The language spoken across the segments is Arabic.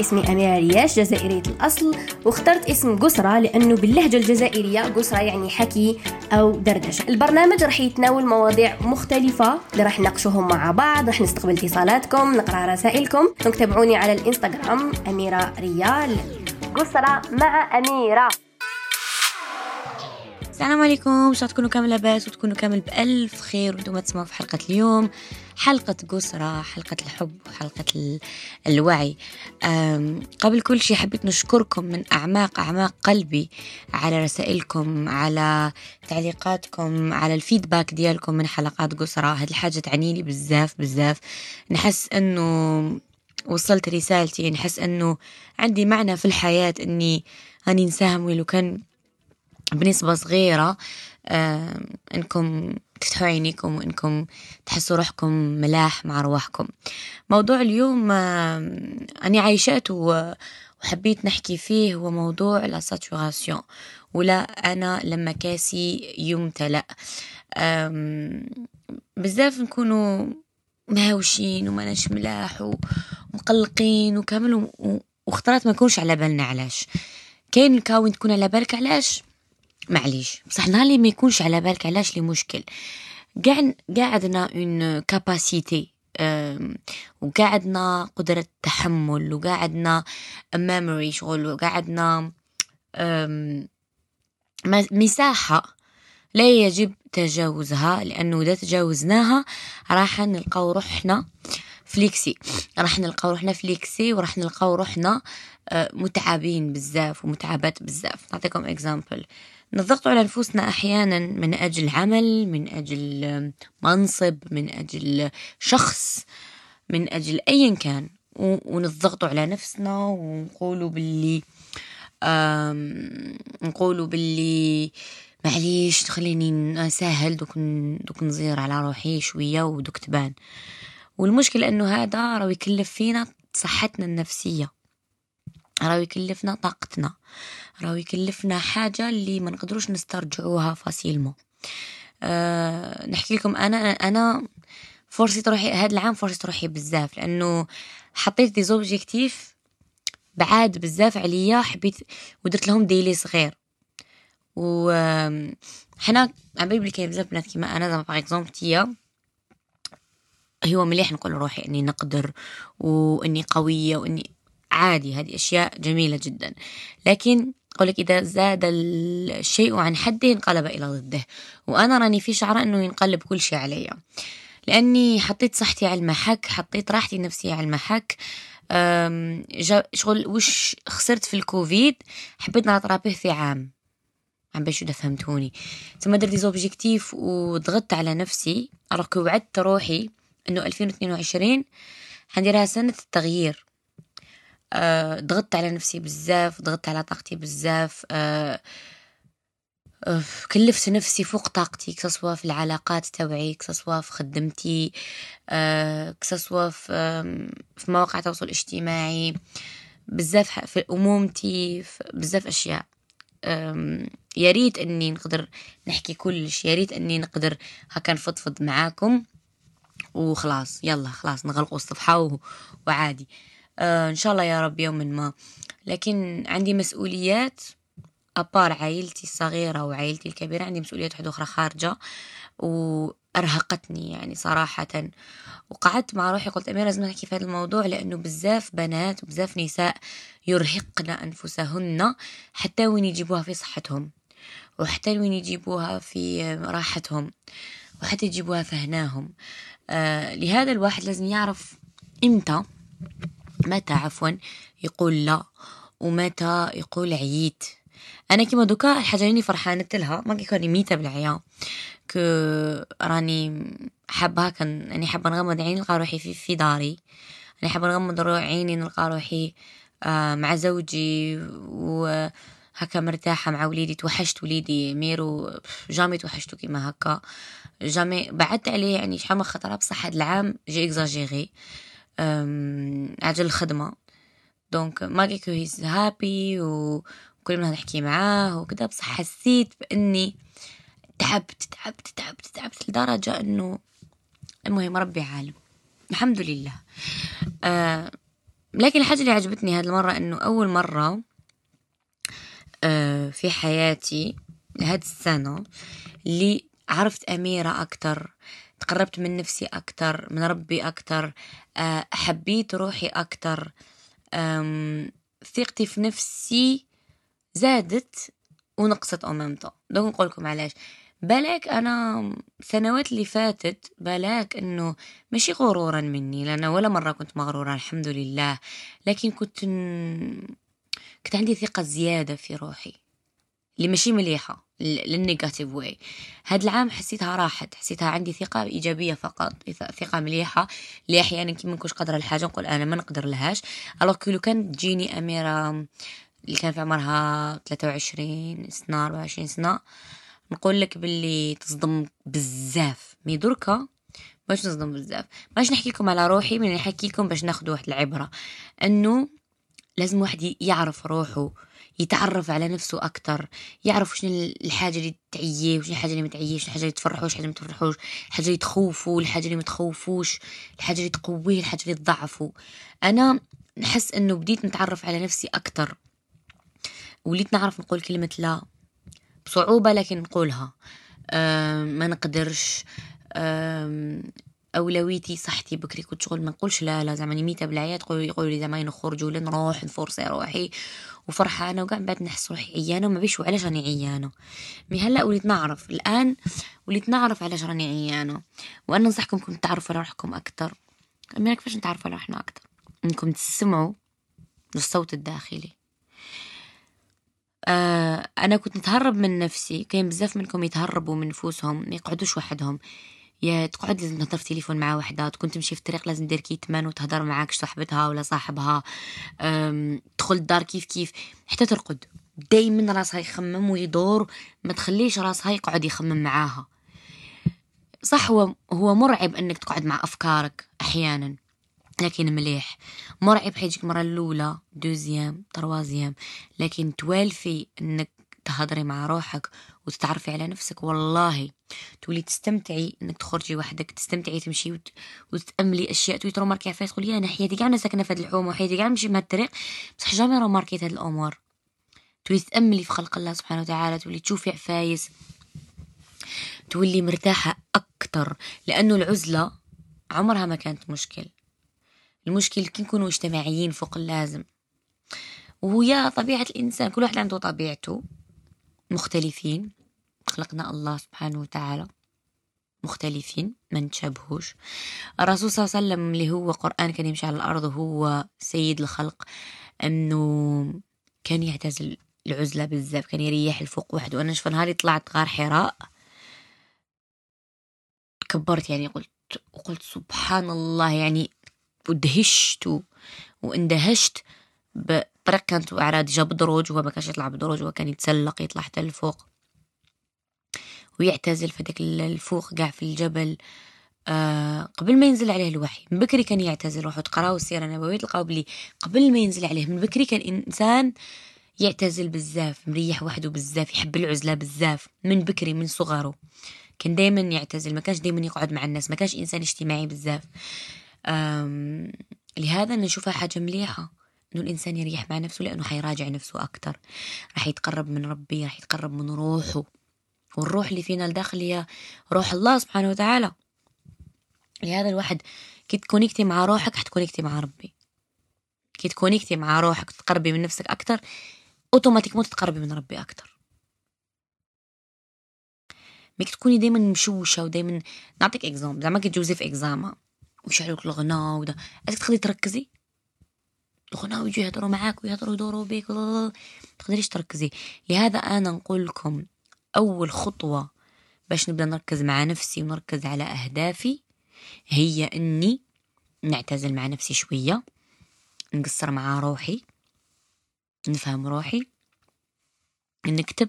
اسمي أميرة رياش جزائرية الأصل واخترت اسم قسرة لأنه باللهجة الجزائرية قسرة يعني حكي أو دردشة. البرنامج راح يتناول مواضيع مختلفة اللي راح نناقشوهم مع بعض راح نستقبل اتصالاتكم نقرأ رسائلكم. تابعوني على الإنستغرام أميرة ريال. قسرة مع أميرة. السلام عليكم ان شاء تكونوا كامل لاباس وتكونوا كامل بألف خير وأنتم تسمعوا في حلقة اليوم. حلقة قسرة حلقة الحب وحلقة الوعي. قبل كل شيء حبيت نشكركم من أعماق أعماق قلبي على رسائلكم على تعليقاتكم على الفيدباك ديالكم من حلقات قسرة. هذه الحاجة تعني لي بزاف بزاف. نحس أنه وصلت رسالتي نحس أنه عندي معنى في الحياة أني أني نساهم ولو كان بنسبة صغيرة إنكم تفتحوا عينيكم وإنكم تحسوا روحكم ملاح مع رواحكم. موضوع اليوم أني عايشاته وحبيت نحكي فيه هو موضوع لا ولا أنا لما كاسي يمتلأ بزاف نكونوا مهاوشين وما ملاح ومقلقين وكامل واختارات ما يكونش على بالنا علاش. كاين الكاوين تكون على بالك علاش؟ معليش. بصح نهار اللي ما يكونش على بالك علاش لي مشكل. قاعد قاعدنا اون كاباسيتي وقاعدنا قدرة تحمل وقاعدنا ميموري شغل وقاعدنا مساحة لا يجب تجاوزها لأنه إذا تجاوزناها راح نلقاو روحنا فليكسي راح نلقاو روحنا فليكسي وراح نلقاو روحنا متعبين بزاف ومتعبات بزاف نعطيكم exemple نضغط على نفوسنا أحيانا من أجل عمل من أجل منصب من أجل شخص من أجل أيا كان. ونضغطوا على نفسنا ونقولوا باللي نقولوا باللي معليش خليني نسهل دوك دوك نزير على روحي شوية ودوك تبان. والمشكلة إنه هذا راه يكلف فينا صحتنا النفسية. راه يكلفنا طاقتنا راهو يكلفنا حاجة اللي ما نقدروش نسترجعوها facilement. أه نحكي لكم أنا أنا forcé ت روحي هذا العام forcé ت روحي بزاف لأنه حطيت des objectifs بعاد بزاف عليا حبيت ودرت لهم délai صغير و حنا عبالي بلي كاين بزاف بنات كيما أنا زعما باغ اكزومبل تيا هو مليح نقول روحي إني نقدر وإني قوية وإني عادي هذه أشياء جميلة جدا. لكن لك إذا زاد الشيء عن حده انقلب إلى ضده. وأنا راني في شعرة أنه ينقلب كل شيء علي. لأني حطيت صحتي على المحك حطيت راحتي النفسية على المحك. شغل وش خسرت في الكوفيد؟ حبيت ن rattraper ه في عام. عم باش إذا فهمتوني. ثم درت des objectifs وضغطت على نفسي. alors وعدت روحي إنه 2022 حنديرها سنة التغيير. آه، ضغطت على نفسي بزاف ضغطت على طاقتي بزاف آه، آه، كلفت نفسي فوق طاقتي que ce soit في العلاقات توعي que ce soit في خدمتي كسوا في في مواقع التواصل الاجتماعي بزاف في أمومتي في بزاف أشياء. يا ريت إني نقدر نحكي كلش يا ريت إني نقدر هكا نفضفض معاكم وخلاص يلا خلاص نغلقوا الصفحة وعادي. آه إن شاء الله يا رب يوم ما. لكن عندي مسؤوليات أبار عائلتي الصغيرة وعائلتي الكبيرة عندي مسؤوليات واحدة أخرى خارجة وأرهقتني يعني صراحة. وقعدت مع روحي قلت أميرة لازم نحكي في هذا الموضوع لأنه بزاف بنات وبزاف نساء يرهقن أنفسهن حتى وين يجيبوها في صحتهم وحتى وين يجيبوها في راحتهم وحتى يجيبوها في هناهم. آه لهذا الواحد لازم يعرف إمتى متى عفوا؟ يقول لا. ومتى؟ يقول عييت أنا كيما دوكا الحاجة اللي فرحانة لها ما كيكوني ميتة بالعيا. ك راني حابة هكا أني حابة نغمض عيني نلقى روحي في, في داري. راني حابة نغمض عيني نلقى روحي آه مع زوجي و هكا مرتاحة مع وليدي. توحشت وليدي ميرو jamais توحشتو كيما هكا. jamais بعدت عليه يعني شحال من خطرة بصح هاد العام j'ai exagéré على جال الخدمة. donc malgré que he's happy وكل ما نحكي معاه وكذا بصح حسيت بإني تعبت تعبت تعبت تعبت لدرجة إنه المهم ربي عالم. الحمد لله. آه لكن الحاجة اللي عجبتني هذه المرة إنه أول مرة آه، في حياتي هذه السنة اللي عرفت أميرة أكتر. تقربت من نفسي أكتر من ربي أكتر آه، حبيت روحي أكتر ثقتي في نفسي زادت ونقصت أمامته. دوك نقول لكم علاش. بالك أنا سنوات اللي فاتت بالك إنه ماشي غرورا مني لأن ولا مرة كنت مغرورة الحمد لله. لكن كنت كنت عندي ثقة زيادة في روحي. اللي ماشي مليحة لل négative ouais هاد العام حسيتها راحت حسيتها عندي ثقة إيجابية فقط ثقة مليحة. اللي أحيانا كي منكوش قادرة الحاجة نقول أنا ما نقدر لهاش. alors كي لو كان تجيني أميرة اللي كان في عمرها 23 سنة 24 سنة نقول لك باللي تصدم بزاف. mais دركا باش نصدم بزاف. باش نحكي لكم على روحي من نحكي لكم باش ناخذ واحد العبرة. انه لازم واحد يعرف روحه يتعرف على نفسه أكتر يعرف شنو الحاجة اللي تعيه وشنو الحاجة اللي شنو الحاجة اللي تفرحوش الحاجة اللي ما تفرحوش الحاجة اللي تخوفه الحاجة اللي ما تخوفوش الحاجة اللي تقويه الحاجة اللي تضعفه. أنا نحس إنه بديت نتعرف على نفسي أكتر. وليت نعرف نقول كلمة لا. بصعوبة لكن نقولها. أم، ما نقدرش. أم، أولويتي صحتي بكري كنت شغل ما نقولش لا لا زعما ميتة بالعيا تقولوا يقولوا لي زعما نخرج ولا نروح نفرصي روحي وفرحانه وكاع بعد نحس روحي عيانة وما بيش وعلاش راني عيانة. mais voilà وليت نعرف الآن وليت نعرف علاش راني عيانة. وأنا ننصحكم كنتم تعرفوا على روحكم أكثر ما كيفاش نتعرفوا على روحنا أكثر أنكم تسمعوا للصوت الداخلي. آه أنا كنت نتهرب من نفسي كاين بزاف منكم يتهربوا من نفوسهم ما يقعدوش وحدهم. يا تقعد لازم تهضر في تليفون مع وحدة تكون تمشي في الطريق لازم دير كيتمان وتهضر معاك صاحبتها ولا صاحبها. تدخل الدار كيف كيف. حتى ترقد. دايما راسها يخمم ويدور ما تخليش راسها يقعد يخمم معاها. صح هو هو مرعب إنك تقعد مع أفكارك أحيانا لكن مليح. مرعب حيجيك مرة الأولى دوزيام تروازيام. لكن توالفي إنك تهضري مع روحك وتتعرفي على نفسك. والله تولي تستمتعي إنك تخرجي وحدك تستمتعي تمشي وت... وتتاملي أشياء. تولي تروماركي فيها تقولي أنا حياتي كاع أنا ساكنة في هذه الحومة وحياتي كاع نمشي بهذا الطريق. بصح جامي روماركيت هذه الأمور. تولي تتاملي في خلق الله سبحانه وتعالى تولي تشوفي عفايس. تولي مرتاحة أكتر لأنه العزلة عمرها ما كانت مشكل. المشكل كي نكونوا اجتماعيين فوق اللازم. وهي طبيعة الإنسان كل واحد عنده طبيعته. مختلفين. خلقنا الله سبحانه وتعالى مختلفين ما نتشابهوش. الرسول صلى الله عليه وسلم اللي هو قرآن كان يمشي على الأرض وهو سيد الخلق أنه كان يعتزل العزلة بزاف كان يريح الفوق وحده. وأنا شوف نهاري طلعت غار حراء كبرت يعني قلت وقلت سبحان الله يعني ودهشت واندهشت بطريق كانت أعراض جاب بدروج وهو ما كانش يطلع بدروج هو كان يتسلق يطلع حتى الفوق ويعتزل في الفوق قاع في الجبل. آه قبل ما ينزل عليه الوحي من بكري كان يعتزل. روحوا تقراوا السيره النبوية تلقاو بلي قبل ما ينزل عليه من بكري كان إنسان يعتزل بزاف مريح وحده بزاف يحب العزلة بزاف من بكري من صغره كان دائما يعتزل ما كانش دائما يقعد مع الناس ما كانش إنسان اجتماعي بزاف. لهذا نشوفها حاجة مليحة. إنه الإنسان يريح مع نفسه لأنه حيراجع نفسه أكتر. راح يتقرب من ربي راح يتقرب من روحه. والروح اللي فينا الداخل هي روح الله سبحانه وتعالى. لهذا الواحد كي تـ connecter مع روحك حتـ connecter مع ربي. كي تـ connecter مع روحك تقربي من نفسك أكتر automatiquement تتقربي من ربي أكتر. mais كي تكوني دايما مشوشة ودايما نعطيك exemple زعما كي تجوزي في اكزاما ويشعلوك الغناء و est-ce que تقدري تركزي؟ الغناء ويجوا معاك ويهضروا يدوروا بيك. تقدريش تركزي. لهذا أنا نقول لكم أول خطوة باش نبدأ نركز مع نفسي ونركز على أهدافي هي إني نعتزل مع نفسي شوية نقصر مع روحي نفهم روحي نكتب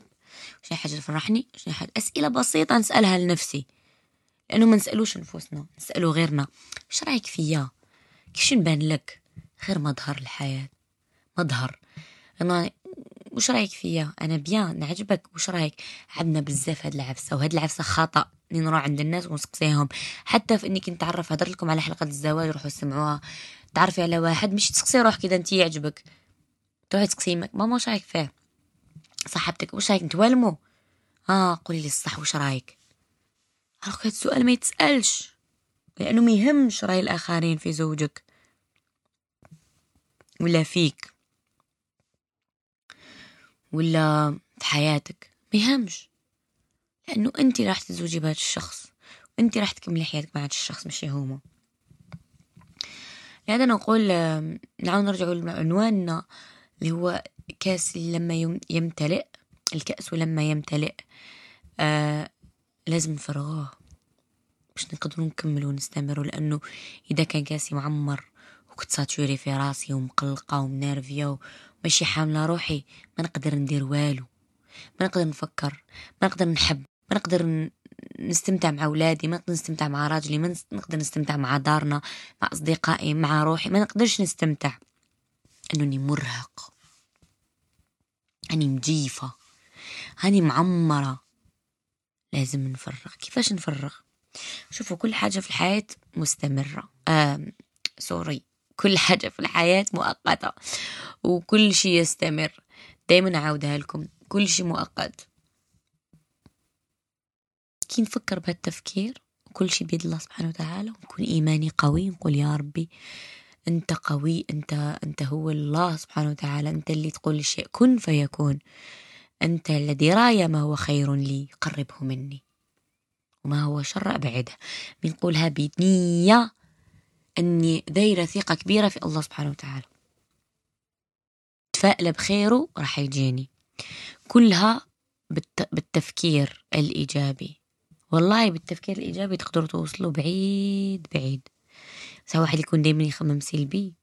شنو حاجة تفرحني شنو حاجة. أسئلة بسيطة نسألها لنفسي. لأنه ما نسألوش نفوسنا نسالو غيرنا. إيش رأيك فيا؟ كيش نبان لك؟ غير مظهر الحياة. مظهر. أنا وش رأيك فيا أنا بيان نعجبك. وش رأيك؟ عندنا بزاف هاد العفسة وهاد العفسة خطأ. نروح عند الناس ونسقسيهم. حتى في إني كنت نتعرف هدرت لكم على حلقة الزواج روحوا سمعوها. تعرفي على واحد مش تسقسي روحك إذا انت يعجبك. تروحي تسقسي ماما واش رأيك فيه صاحبتك واش رأيك؟ نتوالمو. آه قولي لي الصح واش رأيك؟ هذا السؤال ما يتسألش. لأنه ما يهمش رأي الآخرين في زوجك. ولا فيك؟ ولا في حياتك؟ ما لأنه انت راح تتزوجي بهذا الشخص وانت راح تكملي حياتك مع هذا الشخص مش هما لهذا نقول نعاود نرجع لعنواننا اللي هو كاس لما يمتلئ. الكأس لما يمتلئ. آه لازم نفرغوه باش نقدروا نكملوا ونستمروا لأنه إذا كان كاسي معمر. وكنت ساتوري في راسي ومقلقة ومنرفية وماشي حاملة روحي. ما نقدر ندير والو. ما نقدر نفكر. ما نقدر نحب. ما نقدر نستمتع مع أولادي ما نقدر نستمتع مع راجلي. ما نقدر نستمتع مع دارنا مع أصدقائي مع روحي. ما نقدرش نستمتع. أنني مرهق. أني مجيفة. هاني معمرة. لازم نفرغ. كيفاش نفرغ؟ شوفوا كل حاجة في الحياة مستمرة. آه سوري. كل حاجة في الحياة مؤقتة وكل شيء يستمر. دايما أعودها لكم كل شيء مؤقت. كي نفكر بهالتفكير كل شيء بيد الله سبحانه وتعالى ونكون إيماني قوي نقول يا ربي أنت قوي أنت أنت هو الله سبحانه وتعالى أنت اللي تقول الشيء كن فيكون. أنت الذي رأي ما هو خير لي قربه مني. وما هو شر أبعده. بنقولها بنية. أني دايرة ثقة كبيرة في الله سبحانه وتعالى. تفائل بخيره راح يجيني. كلها بالتفكير الإيجابي. والله بالتفكير الإيجابي تقدروا توصلوا بعيد بعيد. بس واحد يكون دايما يخمم سلبي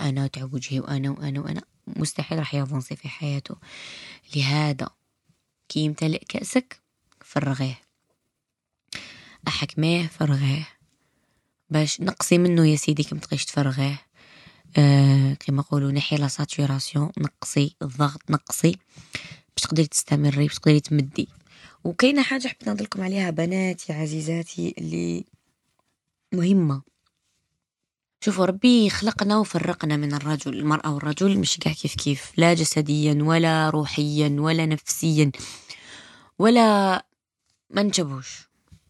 أنا تعب وجهي وأنا وأنا وأنا. مستحيل راح يـ avancer في حياته. لهذا كي يمتلئ كأسك فرغيه. أحكميه فرغيه. باش نقصي منه يا سيدي كم تقيش تفرغيه. آه كما يقولوا نحي la saturation نقصي الضغط نقصي باش تقدري تستمري باش تقدري تمدي. وكاينة حاجة حبيت نهضر عليها بناتي عزيزاتي اللي مهمة. شوفوا ربي خلقنا وفرقنا من الرجل المرأة والرجل مش كاع كيف كيف. لا جسديا ولا روحيا ولا نفسيا ولا ما نشبهوش.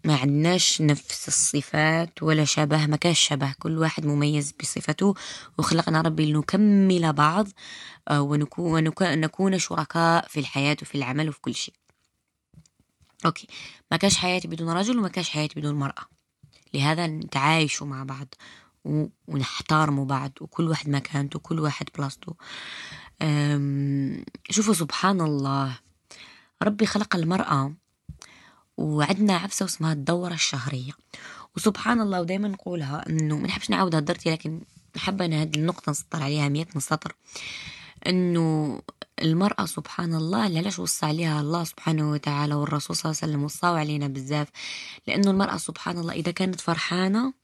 ما عندناش نفس الصفات ولا شبه ما كاش شبه. كل واحد مميز بصفته وخلقنا ربي لنكمل بعض آه، ونكون, ونكون شركاء في الحياة وفي العمل وفي كل شيء. أوكي. ما كاش حياة بدون رجل وما كاش حياة بدون مرأة. لهذا نتعايشوا مع بعض ونحترموا بعض وكل واحد مكانته وكل واحد بلاصته. شوفوا سبحان الله. ربي خلق المرأة وعندنا عفسة اسمها الدورة الشهرية. وسبحان الله ودايما نقولها إنه ما نحبش نعاود هدرتي لكن حابة أنا هذه النقطة نسطر عليها مئة سطر إنه المرأة سبحان الله علاش وصى عليها الله سبحانه وتعالى والرسول صلى الله عليه وسلم وصاوا علينا بزاف؟ لأنه المرأة سبحان الله إذا كانت فرحانة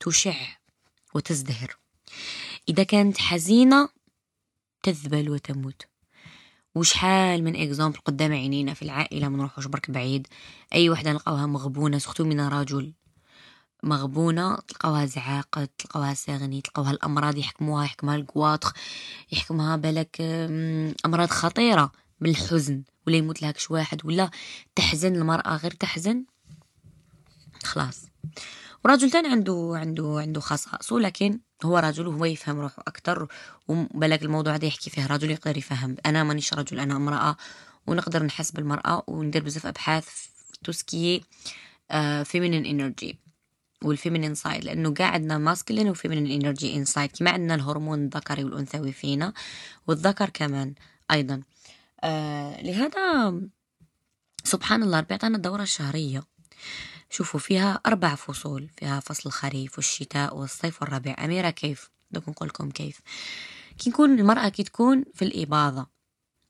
تشع وتزدهر. إذا كانت حزينة تذبل وتموت. وشحال من اكزامبل قدام عينينا في العائلة ما نروحوش برك بعيد؟ أي وحدة نلقاوها مغبونة سختو من رجل مغبونة تلقاوها زعاقة تلقاوها ساغني تلقاوها الأمراض يحكموها يحكمها القواطخ يحكمها بالك أمراض خطيرة بالحزن. ولا يموت لها كش واحد ولا تحزن المرأة غير تحزن؟ خلاص. ورجل تاني عنده عنده عنده خصائص ولكن هو رجل وهو يفهم روحه أكتر وبالك الموضوع ده يحكي فيه رجل يقدر يفهم. أنا مانيش رجل أنا امرأة ونقدر نحس بالمرأة وندير بزاف أبحاث tout ce qui est feminine energy وال feminine side لأنه قاعد عندنا masculine و feminine energy inside كما عندنا الهرمون الذكري والأنثوي فينا والذكر كمان أيضا. آه لهذا سبحان الله ربي عطانا الدورة الشهرية. شوفوا فيها أربع فصول فيها فصل الخريف والشتاء والصيف والربيع. أميرة كيف؟ دوك نقول لكم كيف. كي نكون المرأة كي تكون في الإباضة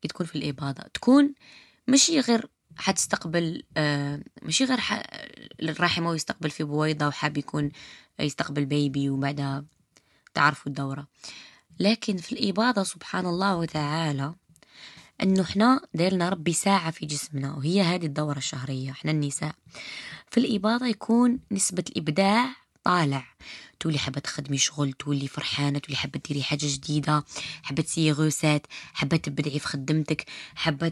كي تكون في الإباضة تكون ماشي غير حتستقبل آه ماشي غير ح... الرحم يستقبل في بويضة وحاب يكون يستقبل بيبي وبعدها تعرفوا الدورة. لكن في الإباضة سبحان الله وتعالى إنه إحنا دايرنا ربي ساعة في جسمنا وهي هذه الدورة الشهرية إحنا النساء. في الإباضة يكون نسبة الإبداع طالع. تولي حابة تخدمي شغل تولي فرحانة تولي حابة ديري حاجة جديدة حابة تسيي غوسات حابة تبدعي في خدمتك حابة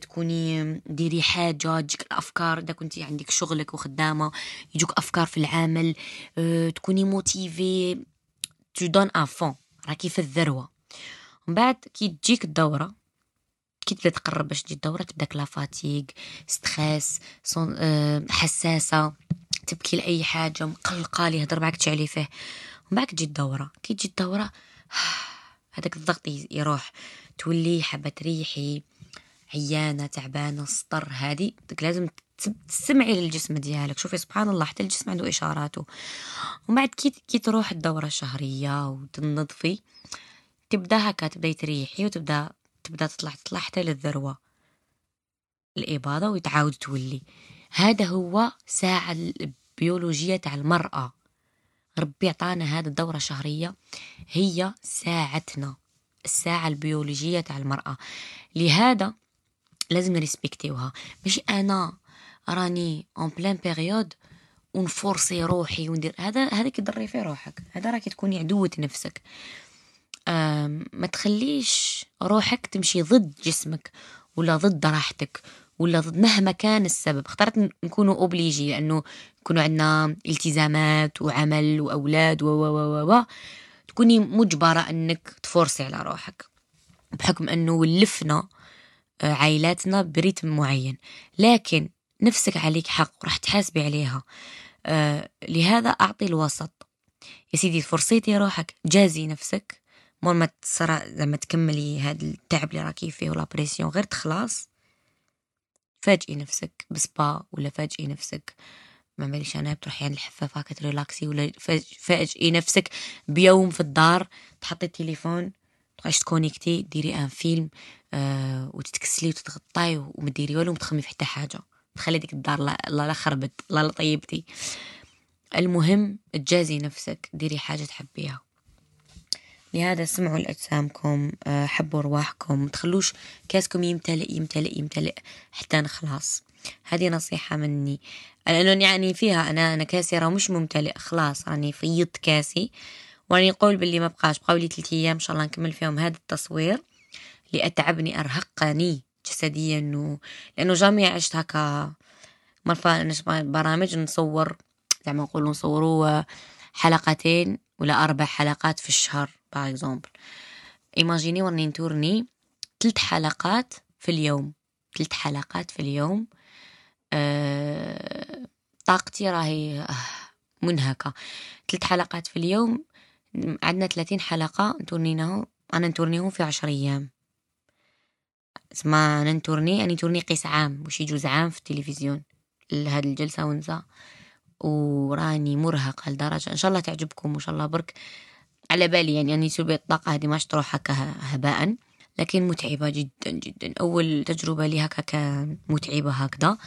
تكوني ديري حاجة تجيك الأفكار. إذا كنتي عندك شغلك وخدامة يجوك أفكار في العمل أه، تكوني motivée tout de avant راكي في الذروة. من بعد كي تجيك الدورة كي تبدا تقرب باش تجي الدورة تبداك la fatigue stress أه، حساسة تبكي لأي حاجة مقلقة لي يهضر معاك تشعلي فيه. ومن بعد تجي الدورة. كي تجي الدورة هذاك الضغط يروح. تولي حابة تريحي عيانة تعبانة سطر هادي. لازم تسمعي للجسم ديالك. شوفي سبحان الله حتى الجسم عنده إشاراته. ومن بعد كي كي تروح الدورة الشهرية وتنظفي تبدأ هكا تبدأي تريحي وتبدأ تبدأ تطلع تطلع حتى للذروة. الإباضة ويتعاود تولي. هذا هو ساعة البيولوجية تاع المرأة. ربي عطانا هذه الدورة الشهرية. هي ساعتنا. الساعة البيولوجية تاع المرأة. لهذا لازم نـ respecter وها. مش أنا راني en pleine période ونـ forcer روحي وندير. هذا هذاك تضري في روحك. هذا راكي تكوني عدوة نفسك. ما تخليش روحك تمشي ضد جسمك ولا ضد راحتك ولا ضد مهما كان السبب. اخترت نكونوا obligés لأنه يكونوا عندنا التزامات وعمل وأولاد و و و تكوني مجبرة إنك تفورسي على روحك بحكم إنه ولفنا آه، عائلاتنا بريتم معين. لكن نفسك عليك حق وراح تحاسبي عليها. آه لهذا أعطي الوسط. يا سيدي فرصيتي روحك جازي نفسك. مول ما تصرا لما تكملي هذا التعب اللي راكي فيه ولا بريسيون غير تخلص فاجئي نفسك بسبا ولا فاجئي نفسك. ما ماليش أنا بتروحي عند الحفاف هكا تريلاكسي ولا فاجئي نفسك بيوم في الدار تحطي التليفون تبقاش تـ connecter ديري un film آه وتتكسلي وتتغطاي وما ديري والو وما في حتى حاجة. تخلي ديك الدار لا لا خربت لا لا طيبتي. المهم تجازي نفسك ديري حاجة تحبيها. لهذا سمعوا لأجسامكم آه، حبوا رواحكم تخلوش كاسكم يمتلئ يمتلئ يمتلئ حتى نخلص هذه نصيحة مني. لأنه يعني فيها أنا أنا كاسي راه مش ممتلئ خلاص راني فيضت كاسي. واني نقول باللي ما بقاش بقاو لي ثلاث أيام إن شاء الله نكمل فيهم هذا التصوير. لأتعبني أرهقني جسديا و... لأنه جامي عشت هكا مرة برامج نصور زعما نقولوا نصوروا حلقتين ولا أربع حلقات في الشهر. باغ اكزومبل ايماجيني ورني نتورني ثلاث حلقات في اليوم ثلاث حلقات في اليوم أه... طاقتي راهي منهكة ثلاث حلقات في اليوم عندنا ثلاثين حلقة نتورنينهم أنا نتورنيهم في عشر أيام. اسمع ننتورني أني تورني قيس عام وشي جوز عام في التلفزيون. لهاد الجلسة ونسا وراني مرهقة لدرجة إن شاء الله تعجبكم وإن شاء الله برك على بالي يعني أني سلبي الطاقة هذه ما تروح هكا هباء لكن متعبة جدا جدا. أول تجربة لي هكا متعبة هكذا.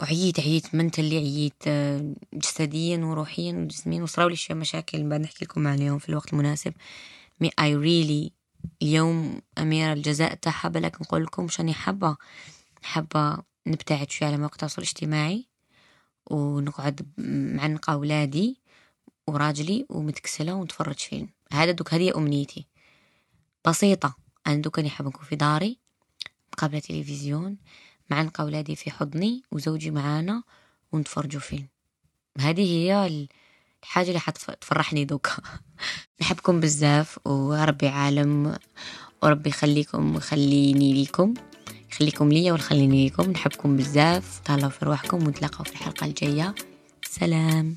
وعييت عييت منتلي عييت آه، جسديا وروحيا وجسميا وصراولي شوية مشاكل. بعد نحكي لكم عليهم في الوقت المناسب. مي I really اليوم أميرة الجزاء تاعها بالك نقول لكم شاني حابة حابة نبتعد شوية على مواقع التواصل الاجتماعي ونقعد معنقة أولادي وراجلي ومتكسلة ونتفرج فيلم. هذا دوك هذه أمنيتي. بسيطة. أنا دوك أني حابة نكون في داري مقابلة تلفزيون معنقة أولادي في حضني وزوجي معانا ونتفرجوا فيلم. هذه هي الحاجة اللي حتفرحني دوكا نحبكم بزاف وربي عالم وربي يخليكم ويخليني ليكم يخليكم ليا ويخليني ليكم. نحبكم بزاف. تهلاو في رواحكم ونتلاقاو في الحلقة الجاية. سلام.